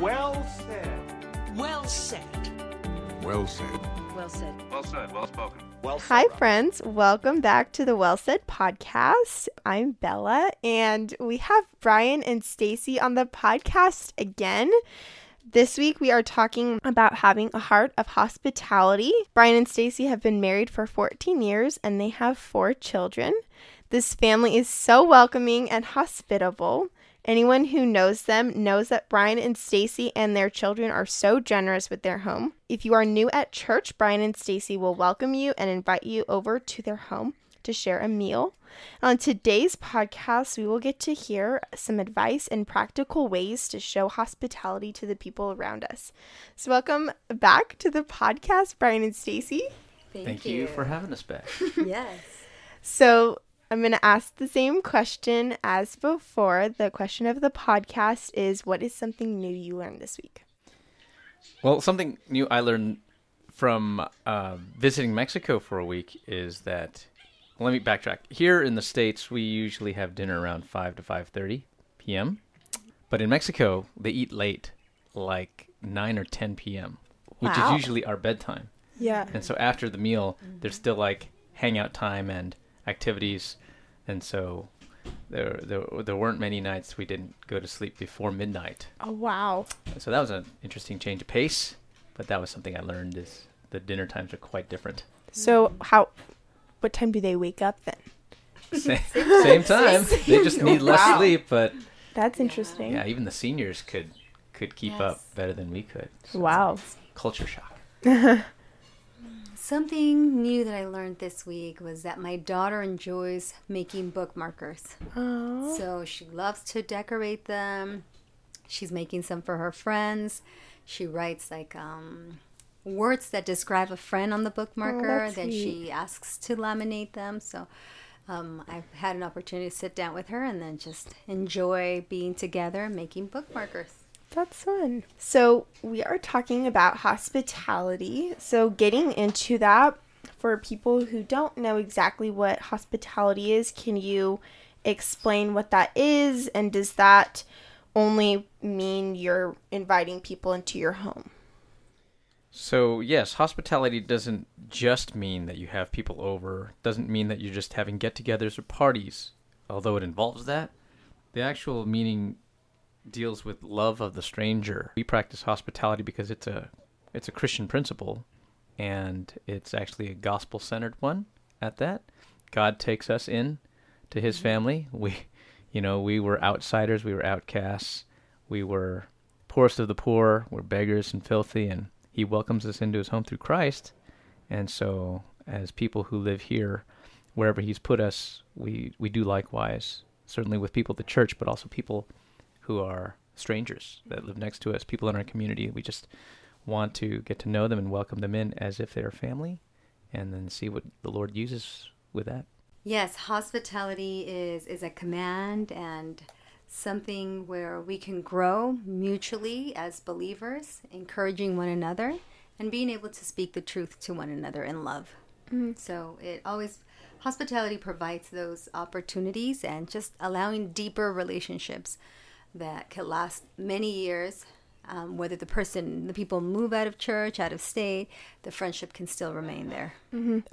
Well said. Well said. Well said. Well said. Well said. Well spoken. Well Hi, said, Rob. friends. Welcome back to the Well Said podcast. I'm Bella, and we have Bryan and Stacy on the podcast again. This week, we are talking about having a heart of hospitality. Bryan and Stacy have been married for 14 years, and they have four children. This family is so welcoming and hospitable. Anyone who knows them knows that Bryan and Stacy and their children are so generous with their home. If you are new at church, Bryan and Stacy will welcome you and invite you over to their home to share a meal. On today's podcast, we will get to hear some advice and practical ways to show hospitality to the people around us. So, welcome back to the podcast, Bryan and Stacy. Thank, Thank you for having us back. yes. So, I'm going to ask the same question as before. The question of the podcast is What is something new you learned this week? Well, something new I learned from uh, visiting Mexico for a week is that. Let me backtrack. Here in the states, we usually have dinner around five to five thirty p.m. But in Mexico, they eat late, like nine or ten p.m., which Wow. is usually our bedtime. Yeah. And so after the meal, there's still like hangout time and activities, and so there there there weren't many nights we didn't go to sleep before midnight. Oh, wow. So that was an interesting change of pace, but that was something I learned is the dinner times are quite different. So, how, what time do they wake up then? Same, same time, they just need less Wow. sleep, but That's interesting. yeah, even the seniors could could keep up better than we could. So Wow. culture shock. Something new that I learned this week was that my daughter enjoys making bookmarkers. Oh. So she loves to decorate them. She's making some for her friends. She writes like um, words that describe a friend on the bookmarker. that's then she asks to laminate them. So um, I've had an opportunity to sit down with her and then just enjoy being together and making bookmarkers. That's fun. So, we are talking about hospitality. So, getting into that, for people who don't know exactly what hospitality is, can you explain what that is? And does that only mean you're inviting people into your home? So yes, hospitality doesn't just mean that you have people over. Doesn't mean that you're just having get-togethers or parties. Although it involves that, the actual meaning deals with love of the stranger. We practice hospitality because it's a it's a Christian principle, and it's actually a gospel-centered one. At that, God takes us in to His mm-hmm. family. We, you know, we were outsiders. We were outcasts. We were poorest of the poor. We're beggars and filthy, and He welcomes us into His home through Christ. And so, as people who live here, wherever He's put us, we we do likewise. Certainly with people at the church, but also people who are strangers that live next to us, people in our community. We just want to get to know them and welcome them in as if they're family, and then see what the Lord uses with that. Yes, hospitality is is a command and something where we can grow mutually as believers, encouraging one another and being able to speak the truth to one another in love. Mm-hmm. So it always hospitality provides those opportunities and just allowing deeper relationships that can last many years. Um, whether the person, the people move out of church, out of state, the friendship can still remain there.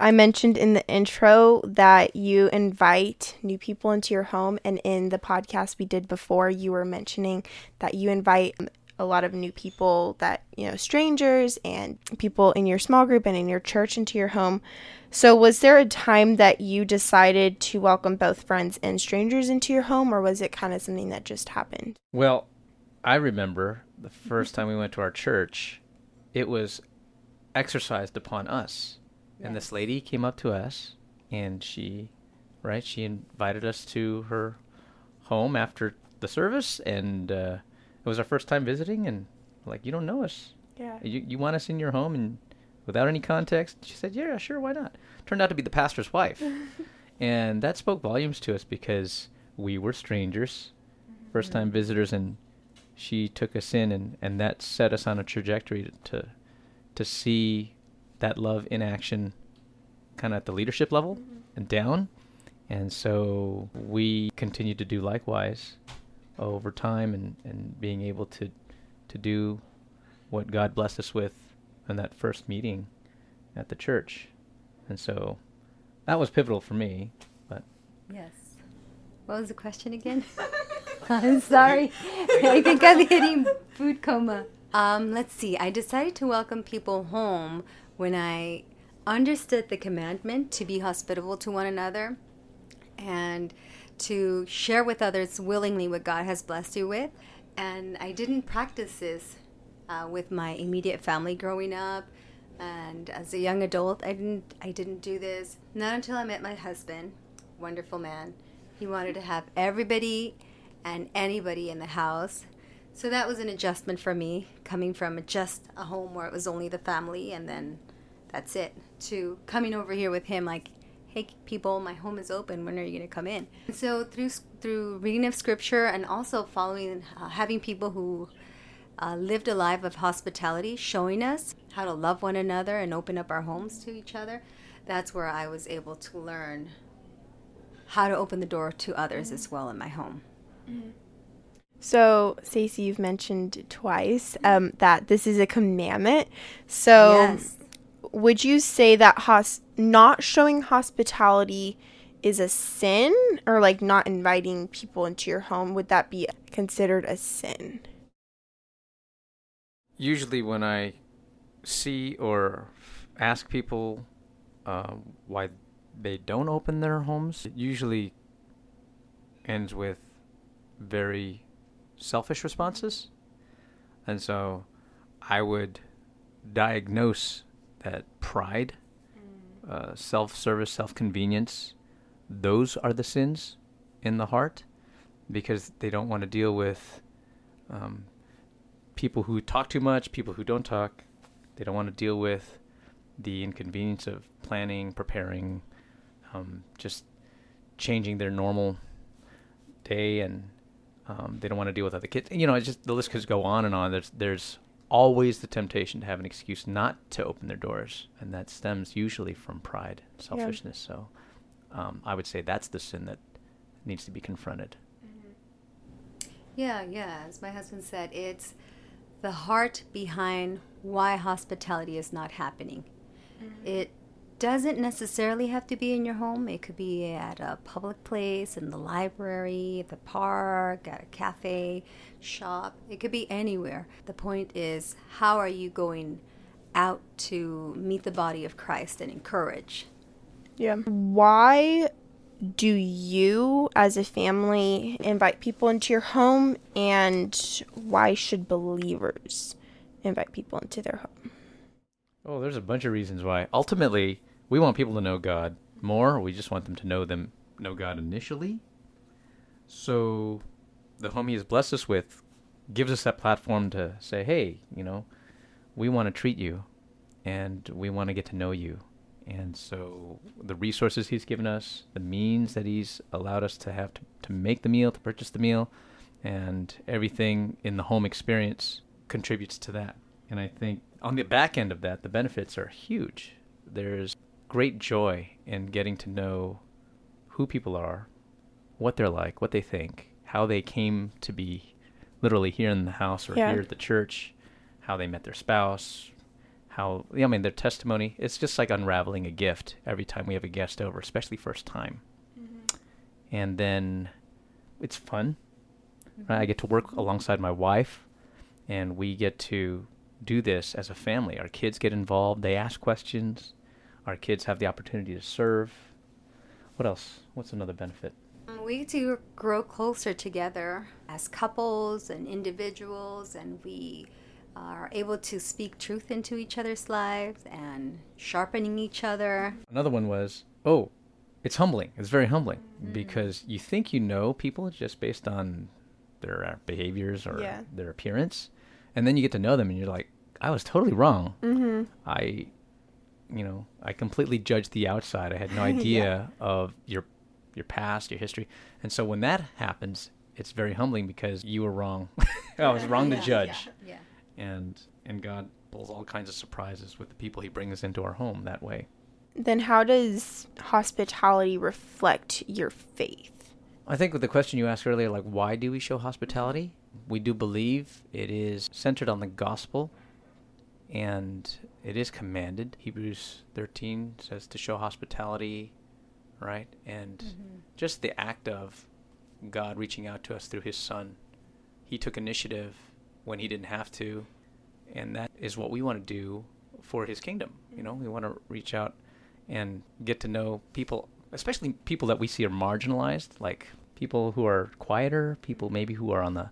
I mentioned in the intro that you invite new people into your home, and in the podcast we did before, you were mentioning that you invite a lot of new people that, you know, strangers and people in your small group and in your church into your home. So, was there a time that you decided to welcome both friends and strangers into your home, or was it kind of something that just happened? Well, I remember the first time we went to our church, it was exercised upon us. And this lady came up to us and she, right, she invited us to her home after the service. And uh, it was our first time visiting. And like, you don't know us. Yeah. You, you want us in your home and without any context? She said, yeah, sure, why not? Turned out to be the pastor's wife. and that spoke volumes to us because we were strangers, mm-hmm. first time visitors, and she took us in, and, and that set us on a trajectory to, to, to see that love in action kind of at the leadership level mm-hmm. and down. And so we continued to do likewise over time and, and being able to to do what God blessed us with in that first meeting at the church. And so that was pivotal for me. But Yes. What was the question again? I'm sorry. I think I'm hitting food coma. Um, let's see. I decided to welcome people home when I understood the commandment to be hospitable to one another and to share with others willingly what God has blessed you with. And I didn't practice this uh, with my immediate family growing up. And as a young adult, I didn't I didn't do this not until I met my husband, wonderful man. He wanted to have everybody and anybody in the house. So that was an adjustment for me, coming from just a home where it was only the family and then that's it, to coming over here with him like, hey people, my home is open. When are you going to come in? So through through reading of scripture and also following, uh, having people who uh, lived a life of hospitality, showing us how to love one another and open up our homes to each other. That's where I was able to learn how to open the door to others as well in my home. So, Stacy, you've mentioned twice um, that this is a commandment. So, yes. Would you say that hos- not showing hospitality is a sin, or like not inviting people into your home? Would that be considered a sin? usually when I see or ask people uh, why they don't open their homes, it usually ends with very selfish responses. And so I would diagnose that pride, uh, self service, self convenience, those are the sins in the heart because they don't want to deal with um, people who talk too much, people who don't talk. They don't want to deal with the inconvenience of planning, preparing, um, just changing their normal day, and um, they don't want to deal with other kids. You know, it's just the list could go on and on. There's there's always the temptation to have an excuse not to open their doors, and that stems usually from pride, selfishness. So, um, I would say that's the sin that needs to be confronted. Yeah, yeah. As my husband said, it's the heart behind why hospitality is not happening. It doesn't necessarily have to be in your home. It could be at a public place, in the library, the park, at a cafe, shop. It could be anywhere. The point is, how are you going out to meet the body of Christ and encourage? Yeah. Why do you, as a family, invite people into your home, and why should believers invite people into their home? Oh, there's a bunch of reasons why. Ultimately, we want people to know God more. We just want them to know them know God initially. So, the home He has blessed us with gives us that platform to say, "Hey, you know, we want to treat you, and we want to get to know you." And so, the resources He's given us, the means that He's allowed us to have to, to make the meal, to purchase the meal, and everything in the home experience contributes to that. And I think on the back end of that, the benefits are huge. There's great joy in getting to know who people are, what they're like, what they think, how they came to be literally here in the house or Yeah. here at the church, how they met their spouse, how, I mean, their testimony. It's just like unraveling a gift every time we have a guest over, especially first time. Mm-hmm. And then it's fun. Right? I get to work alongside my wife, and we get to do this as a family. Our kids get involved, they ask questions, our kids have the opportunity to serve. What else? What's another benefit? We get to grow closer together as couples and individuals, and we are able to speak truth into each other's lives and sharpening each other. Another one was, oh, it's humbling. It's very humbling because you think you know people just based on their uh, behaviors or Yeah. their appearance, and then you get to know them, and you're like, I was totally wrong. Mm-hmm. I, you know, I completely judged the outside. I had no idea of your your past, your history, and so when that happens, it's very humbling because you were wrong. I was wrong to judge, Yeah. and and God pulls all kinds of surprises with the people He brings into our home that way. Then, how does hospitality reflect your faith? I think with the question you asked earlier, like why do we show hospitality? we do believe it is centered on the gospel and it is commanded. Hebrews 13 says to show hospitality, right? And Mm-hmm. just the act of God reaching out to us through his son. He took initiative when he didn't have to, and that is what we want to do for his kingdom. You know, we want to reach out and get to know people, especially people that we see are marginalized, like people who are quieter, people maybe who are on the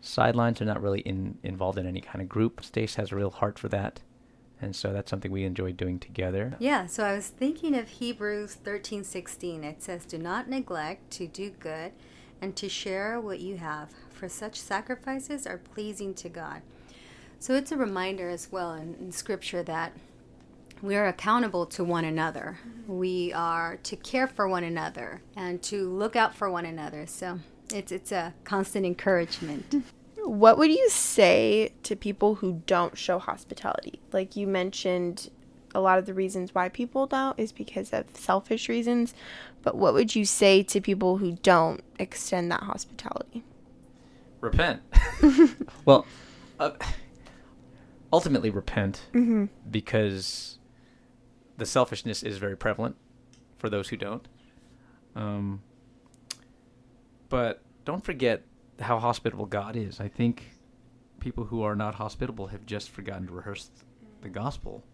sidelines are not really in, involved in any kind of group. Stace has a real heart for that. And so that's something we enjoy doing together. Yeah, so I was thinking of Hebrews 13:16. It says, "Do not neglect to do good and to share what you have, for such sacrifices are pleasing to God." So it's a reminder as well in, in scripture that we are accountable to one another. We are to care for one another and to look out for one another. So it's it's a constant encouragement. What would you say to people who don't show hospitality? Like you mentioned, a lot of the reasons why people don't is because of selfish reasons. But what would you say to people who don't extend that hospitality? repent. well, uh, ultimately repent because the selfishness is very prevalent for those who don't. Um, but don't forget how hospitable God is. I think people who are not hospitable have just forgotten to rehearse the gospel.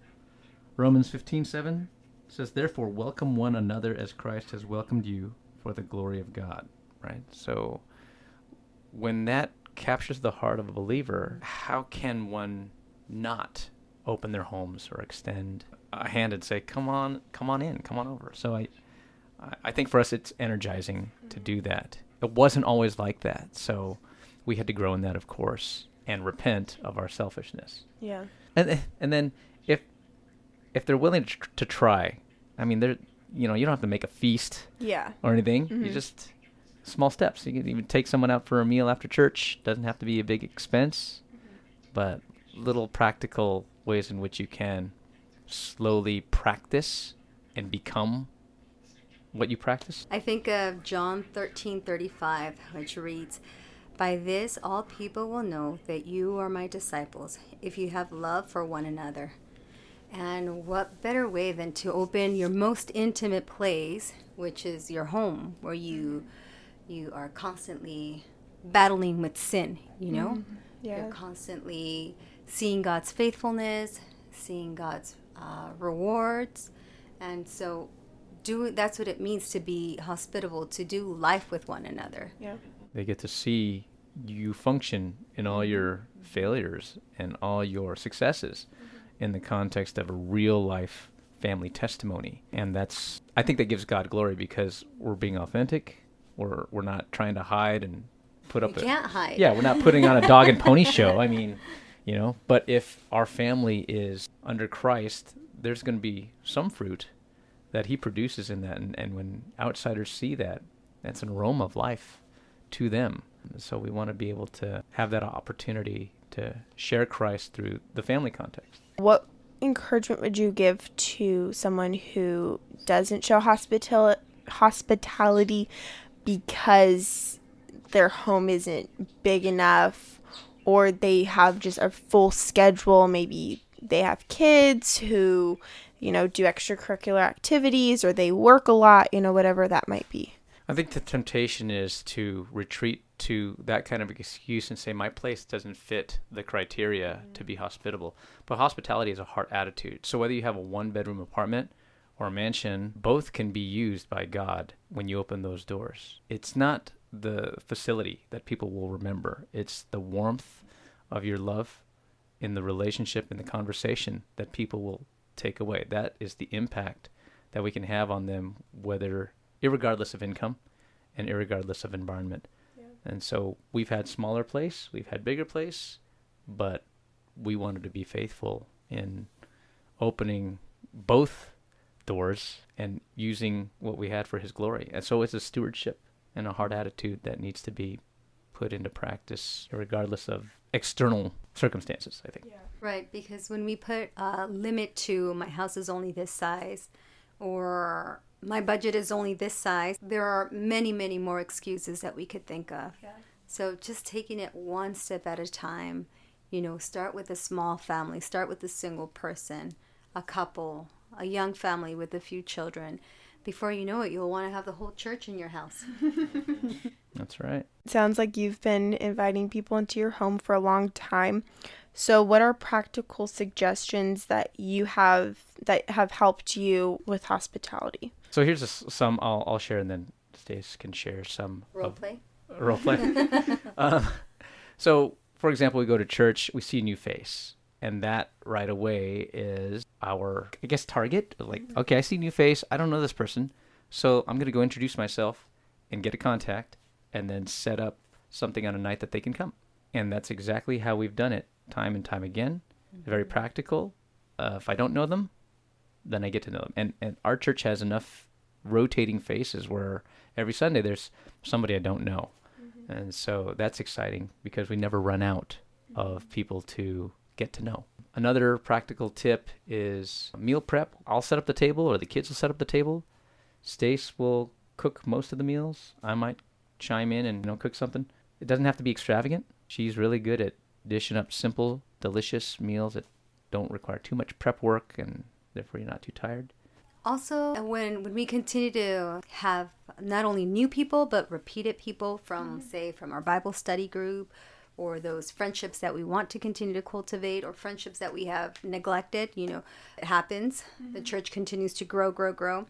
Romans 15:7 says therefore welcome one another as Christ has welcomed you for the glory of God, right? So when that captures the heart of a believer, how can one not open their homes or extend a hand and say, "Come on, come on in, come on over"? So I, I- I think for us it's energizing to mm-hmm. do that. It wasn't always like that, so we had to grow in that, of course, and repent of our selfishness. Yeah. And and then if if they're willing to, tr- to try, I mean, they're you know you don't have to make a feast Yeah. or anything. You Mhm. just small steps. You can even take someone out for a meal after church. Doesn't have to be a big expense, but little practical ways in which you can slowly practice and become what you practice. I think of John 13:35, which reads, "By this all people will know that you are my disciples, if you have love for one another." And what better way than to open your most intimate place, which is your home, where you you are constantly battling with sin, you know? Yeah. You're constantly seeing God's faithfulness, seeing God's uh, rewards, and so do that's what it means to be hospitable, to do life with one another. Yeah. They get to see you function in all mm-hmm. your failures and all your successes mm-hmm. in the context of a real life family testimony. And that's I think that gives God glory because we're being authentic. We're we're not trying to hide and put You up a can't hide. Yeah, we're not putting on a dog and pony show. I mean, you know, but if our family is under Christ, there's going to be some fruit that he produces in that and, and when outsiders see that, that's an aroma of life to them. So we want to be able to have that opportunity to share Christ through the family context. What encouragement would you give to someone who doesn't show hospital hospitality because their home isn't big enough or they have just a full schedule, maybe they have kids who, you know, do extracurricular activities or they work a lot, you know, whatever that might be. I think the temptation is to retreat to that kind of excuse and say my place doesn't fit the criteria to be mm. hospitable. But hospitality is a heart attitude. So whether you have a one bedroom apartment or a mansion, both can be used by God when you open those doors. It's not the facility that people will remember. It's the warmth of your love in the relationship in the conversation that people will take away. That is the impact that we can have on them whether irregardless of income and irregardless of environment. And so we've had smaller place, we've had bigger place, but we wanted to be faithful in opening both doors and using what we had for his glory. And so it's a stewardship and a hard attitude that needs to be put into practice regardless of external circumstances, I think. Right, because when we put a limit to my house is only this size or my budget is only this size, there are many, many more excuses that we could think of So just taking it one step at a time, you know, start with a small family, start with a single person, a couple, a young family with a few children. Before you know it, you'll want to have the whole church in your house. That's right. Sounds like you've been inviting people into your home for a long time. So, what are practical suggestions that you have that have helped you with hospitality? So here's a s some I'll, I'll share, and then Stace can share some Role of- play. role play. um, so, for example, we go to church, we see a new face, and that right away is our, I guess, target. Like, okay, I see a new face. I don't know this person, so I'm gonna go introduce myself and get a contact, and then set up something on a night that they can come. And that's exactly how we've done it, time and time again. Very mm-hmm. practical. Uh, if I don't know them, then I get to know them. And and our church has enough rotating faces where every Sunday there's somebody I don't know. Mm-hmm. And so that's exciting because we never run out of mm-hmm. people to get to know. Another practical tip is meal prep. I'll set up the table or the kids will set up the table. Stace will cook most of the meals. I might chime in and you know cook something. It doesn't have to be extravagant. She's really good at dishing up simple, delicious meals that don't require too much prep work and therefore you're not too tired. Also, when when we continue to have not only new people but repeated people from mm-hmm. say from our Bible study group or those friendships that we want to continue to cultivate or friendships that we have neglected, you know, it happens. The mm-hmm. church continues to grow, grow, grow.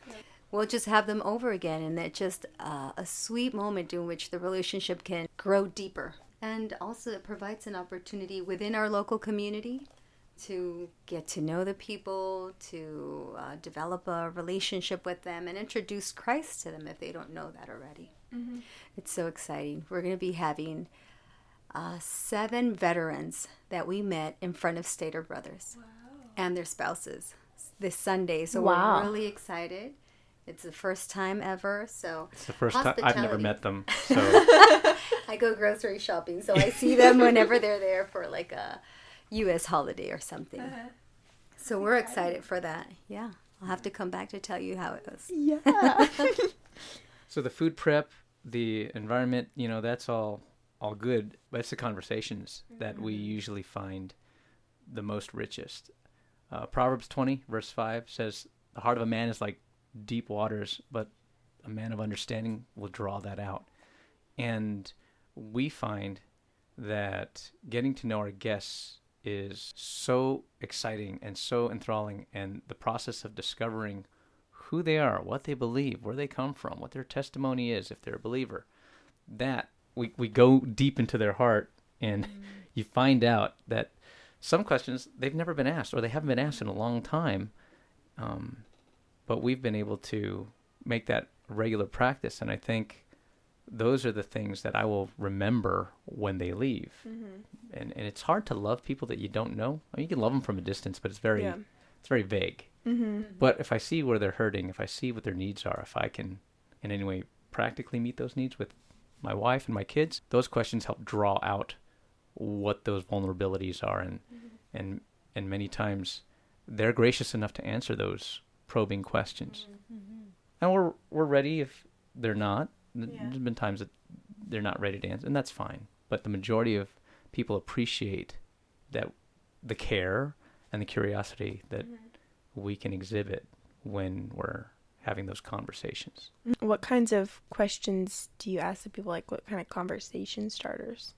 We'll just have them over again, and it's just uh, a sweet moment in which the relationship can grow deeper. And also, it provides an opportunity within our local community to get to know the people, to uh, develop a relationship with them, and introduce Christ to them if they don't know that already. It's so exciting. We're going to be having uh, seven veterans that we met in front of Stater Brothers and their spouses this Sunday. So Wow. we're really excited. It's the first time ever. So It's the first time I've never Hospitality. met them. So I go grocery shopping, so I see them whenever they're there for like a U.S. holiday or something. So we're excited for that. Yeah, I'll have to come back to tell you how it was. Yeah. So the food prep, the environment, you know, that's all all good, but it's the conversations that we usually find the most richest. Uh, Proverbs 20 verse 5 says, "The heart of a man is like deep waters, but a man of understanding will draw that out." And we find that getting to know our guests is so exciting and so enthralling and the process of discovering who they are, what they believe, where they come from, what their testimony is if they're a believer. That we we go deep into their heart and you find out that some questions they've never been asked or they haven't been asked in a long time. Um, but we've been able to make that regular practice and I think those are the things that I will remember when they leave. And and it's hard to love people that you don't know. I mean, you can love them from a distance, but it's very Yeah. it's very vague. mm-hmm. But if I see where they're hurting, if I see what their needs are, if I can in any way practically meet those needs with my wife and my kids, those questions help draw out what those vulnerabilities are and and and many times they're gracious enough to answer those probing questions. Mm-hmm, mm-hmm. And we're we're ready if they're not. Yeah. There's been times that they're not ready to answer, and that's fine. But the majority of people appreciate that the care and the curiosity that mm-hmm. we can exhibit when we're having those conversations. What kinds of questions do you ask the people? Like, what kind of conversation starters?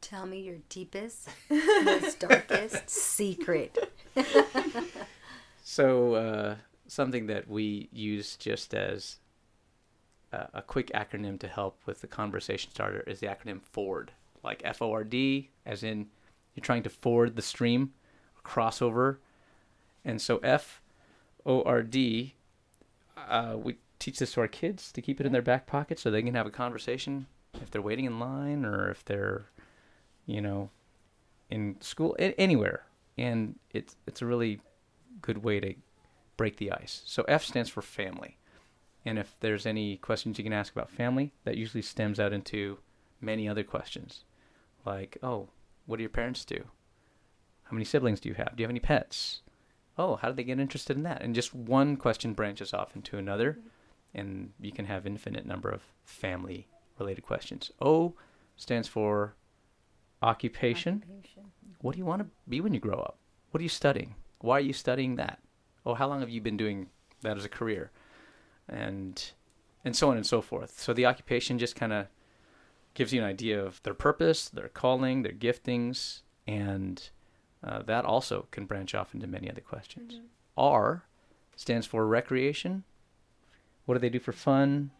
Tell me your deepest, most darkest secret. So, uh, something that we use just as a, a quick acronym to help with the conversation starter is the acronym FORD, like F O R D, as in you're trying to ford the stream, crossover. And so, F O R D, uh, we teach this to our kids to keep it in their back pocket so they can have a conversation if they're waiting in line or if they're, you know, in school, anywhere. And it's it's a really good way to break the ice. So F stands for family. And if there's any questions you can ask about family, that usually stems out into many other questions. Like, oh, what do your parents do? How many siblings do you have? Do you have any pets? Oh, how did they get interested in that? And just one question branches off into another, and you can have infinite number of family related questions. O stands for occupation. Occupation. What do you want to be when you grow up? What are you studying? Why are you studying that? Oh, how long have you been doing that as a career? And and so on and so forth. So the occupation just kind of gives you an idea of their purpose, their calling, their giftings, and uh, that also can branch off into many other questions. R stands for recreation. What do they do for fun?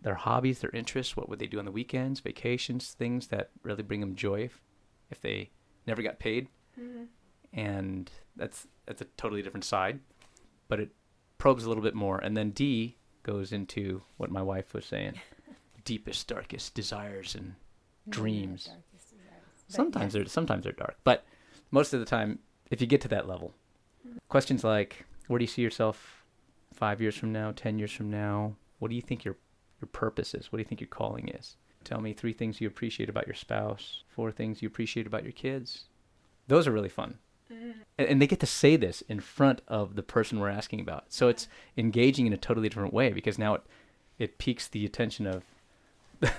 Their hobbies, their interests. What would they do on the weekends, vacations, things that really bring them joy if, if they never got paid. And that's that's a totally different side, but it probes a little bit more. And then D goes into what my wife was saying: deepest, darkest desires and dreams. Desires. Sometimes yes. they're sometimes they're dark, but most of the time, if you get to that level, questions like, "Where do you see yourself five years from now? Ten years from now? What do you think your your purpose is? What do you think your calling is? Tell me three things you appreciate about your spouse. Four things you appreciate about your kids. Those are really fun." And, and they get to say this in front of the person we're asking about. So it's engaging in a totally different way because now it it piques the attention of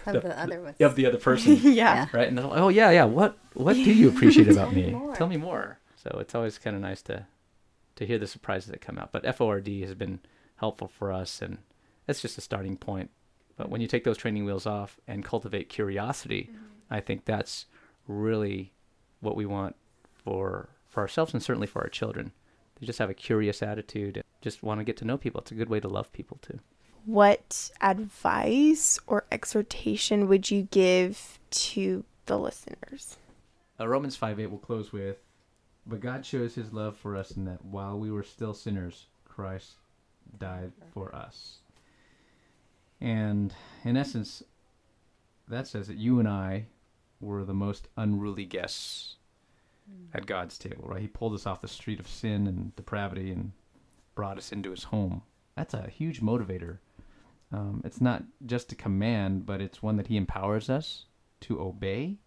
Of the other ones. of the other person yeah. right? And they're like, oh yeah, yeah. What what do you appreciate about me me? more. Tell me more. So it's always kind of nice to to hear the surprises that come out. But FORD has been helpful for us, and that's just a starting point. But when you take those training wheels off and cultivate curiosity, mm-hmm. I think that's really what we want for for ourselves and certainly for our children. They just have a curious attitude, and just want to get to know people. It's a good way to love people too. What advice or exhortation would you give to the listeners? Uh, Romans 5 8 will close with But God shows his love for us in that while we were still sinners, Christ died for us. And in essence, that says that you and I were the most unruly guests at God's table, right? He pulled us off the street of sin and depravity and brought us into his home. That's a huge motivator. Um, it's not just a command, but it's one that he empowers us to obey.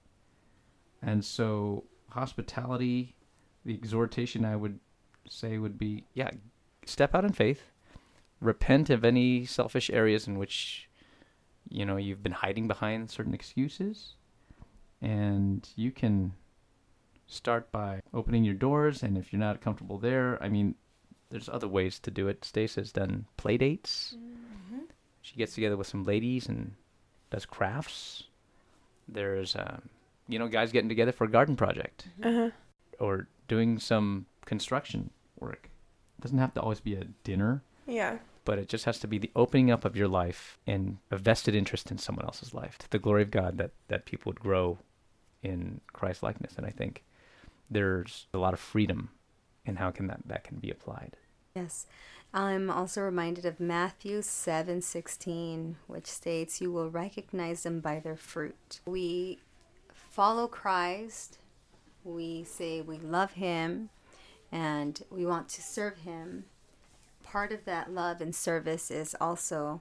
And so, hospitality, the exhortation I would say would be yeah, step out in faith, repent of any selfish areas in which you know you've been hiding behind certain excuses, and you can start by opening your doors. And if you're not comfortable there, I mean, there's other ways to do it. Stace has done play dates. She gets together with some ladies and does crafts. There's, um, you know, guys getting together for a garden project Uh-huh. or doing some construction work. It doesn't have to always be a dinner, Yeah. but it just has to be the opening up of your life and a vested interest in someone else's life to the glory of God that, that people would grow in Christ likeness. And I think there's a lot of freedom and how can that, that can be applied. Yes. I'm also reminded of Matthew 7:16, which states, "You will recognize them by their fruit." We follow Christ. We say we love him and we want to serve him. Part of that love and service is also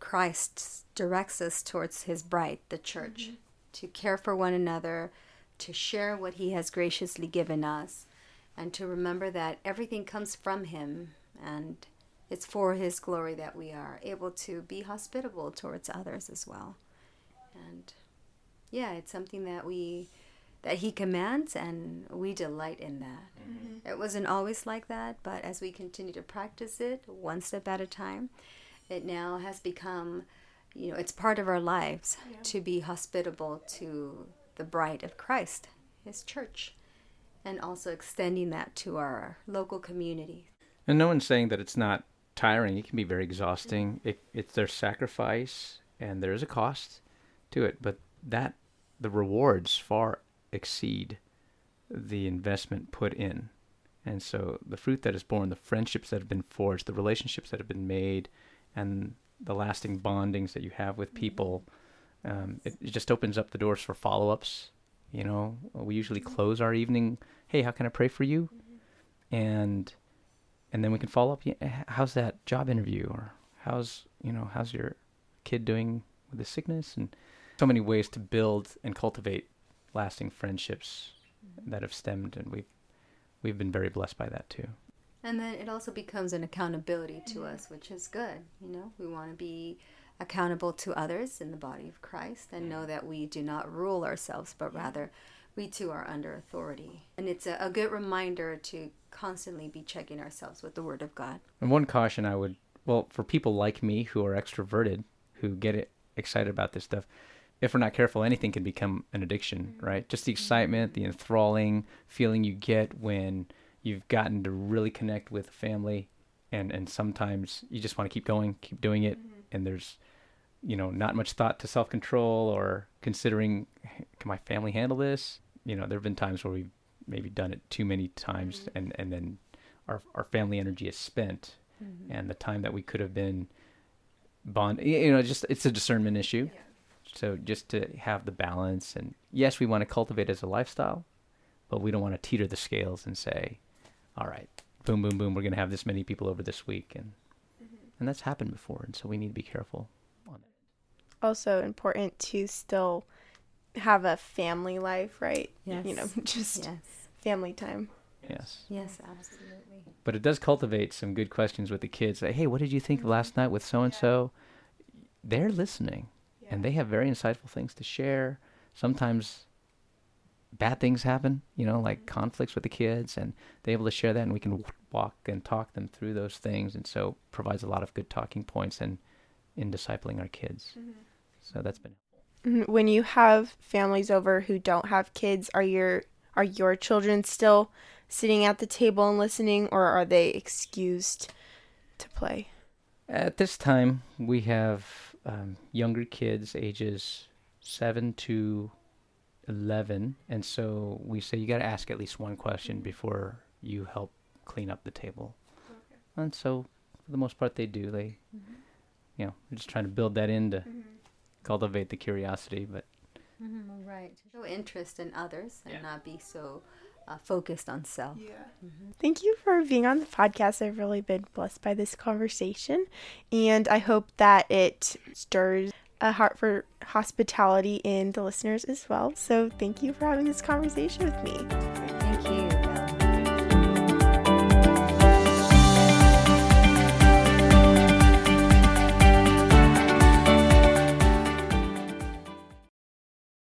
Christ directs us towards his bride, the church, mm-hmm. to care for one another, to share what he has graciously given us, and to remember that everything comes from him and it's for his glory that we are able to be hospitable towards others as well. And yeah, it's something that we that he commands and we delight in that. Mm-hmm. It wasn't always like that, but as we continue to practice it one step at a time, it now has become you know, it's part of our lives to be hospitable to the bride of Christ, his church, and also extending that to our local community. And no one's saying that it's not tiring. It can be very exhausting. Mm-hmm. It, it's their sacrifice, and there is a cost to it. But that the rewards far exceed the investment put in. And so the fruit that is born, the friendships that have been forged, the relationships that have been made, and the lasting bondings that you have with mm-hmm. people, um, it, it just opens up the doors for follow ups. You know, we usually mm-hmm. close our evening, hey, how can I pray for you? Mm-hmm. And and then we can follow up. How's that job interview, or how's you know how's your kid doing with the sickness, and so many ways to build and cultivate lasting friendships mm-hmm. that have stemmed, and we've we've been very blessed by that too. And then it also becomes an accountability to us, which is good. You know, we want to be accountable to others in the body of Christ and know that we do not rule ourselves, but rather we too are under authority. And it's a, a good reminder to constantly be checking ourselves with the Word of God. And one caution I would, well, for people like me who are extroverted, who get it, excited about this stuff, if we're not careful, anything can become an addiction, mm-hmm. right? Just the mm-hmm. excitement, the enthralling feeling you get when you've gotten to really connect with family, and and sometimes you just want to keep going, keep doing it, mm-hmm. and there's, you know, not much thought to self control or considering, can my family handle this? You know, there have been times where we've maybe done it too many times, mm-hmm. and and then our our family energy is spent, mm-hmm. and the time that we could have been bond, you know, just it's a discernment issue. So just to have the balance, and yes, we want to cultivate as a lifestyle, but we don't want to teeter the scales and say, all right, boom, boom, boom, we're going to have this many people over this week, and mm-hmm. and that's happened before, and so we need to be careful. Also important to still have a family life, right? Yes. You know, just Yes. family time. Yes, Yes, absolutely. but it does cultivate some good questions with the kids. Like, hey, what did you think of last mm-hmm. night with so and so? They're listening, and they have very insightful things to share. Sometimes bad things happen, you know, like mm-hmm. conflicts with the kids, and they're able to share that, and we can walk and talk them through those things, and so provides a lot of good talking points and in discipling our kids. So that's been Mhm. When you have families over who don't have kids, are your are your children still sitting at the table and listening, or are they excused to play? At this time, we have um, younger kids, ages seven to eleven, and so we say you got to ask at least one question before you help clean up the table. And so, for the most part, they do. They, you know, we're just trying to build that in to cultivate the curiosity. But Mm-hmm, right. Show interest in others and not be so uh, focused on self. Yeah. Thank you for being on the podcast. I've really been blessed by this conversation, and I hope that it stirs a heart for hospitality in the listeners as well. So, thank you for having this conversation with me.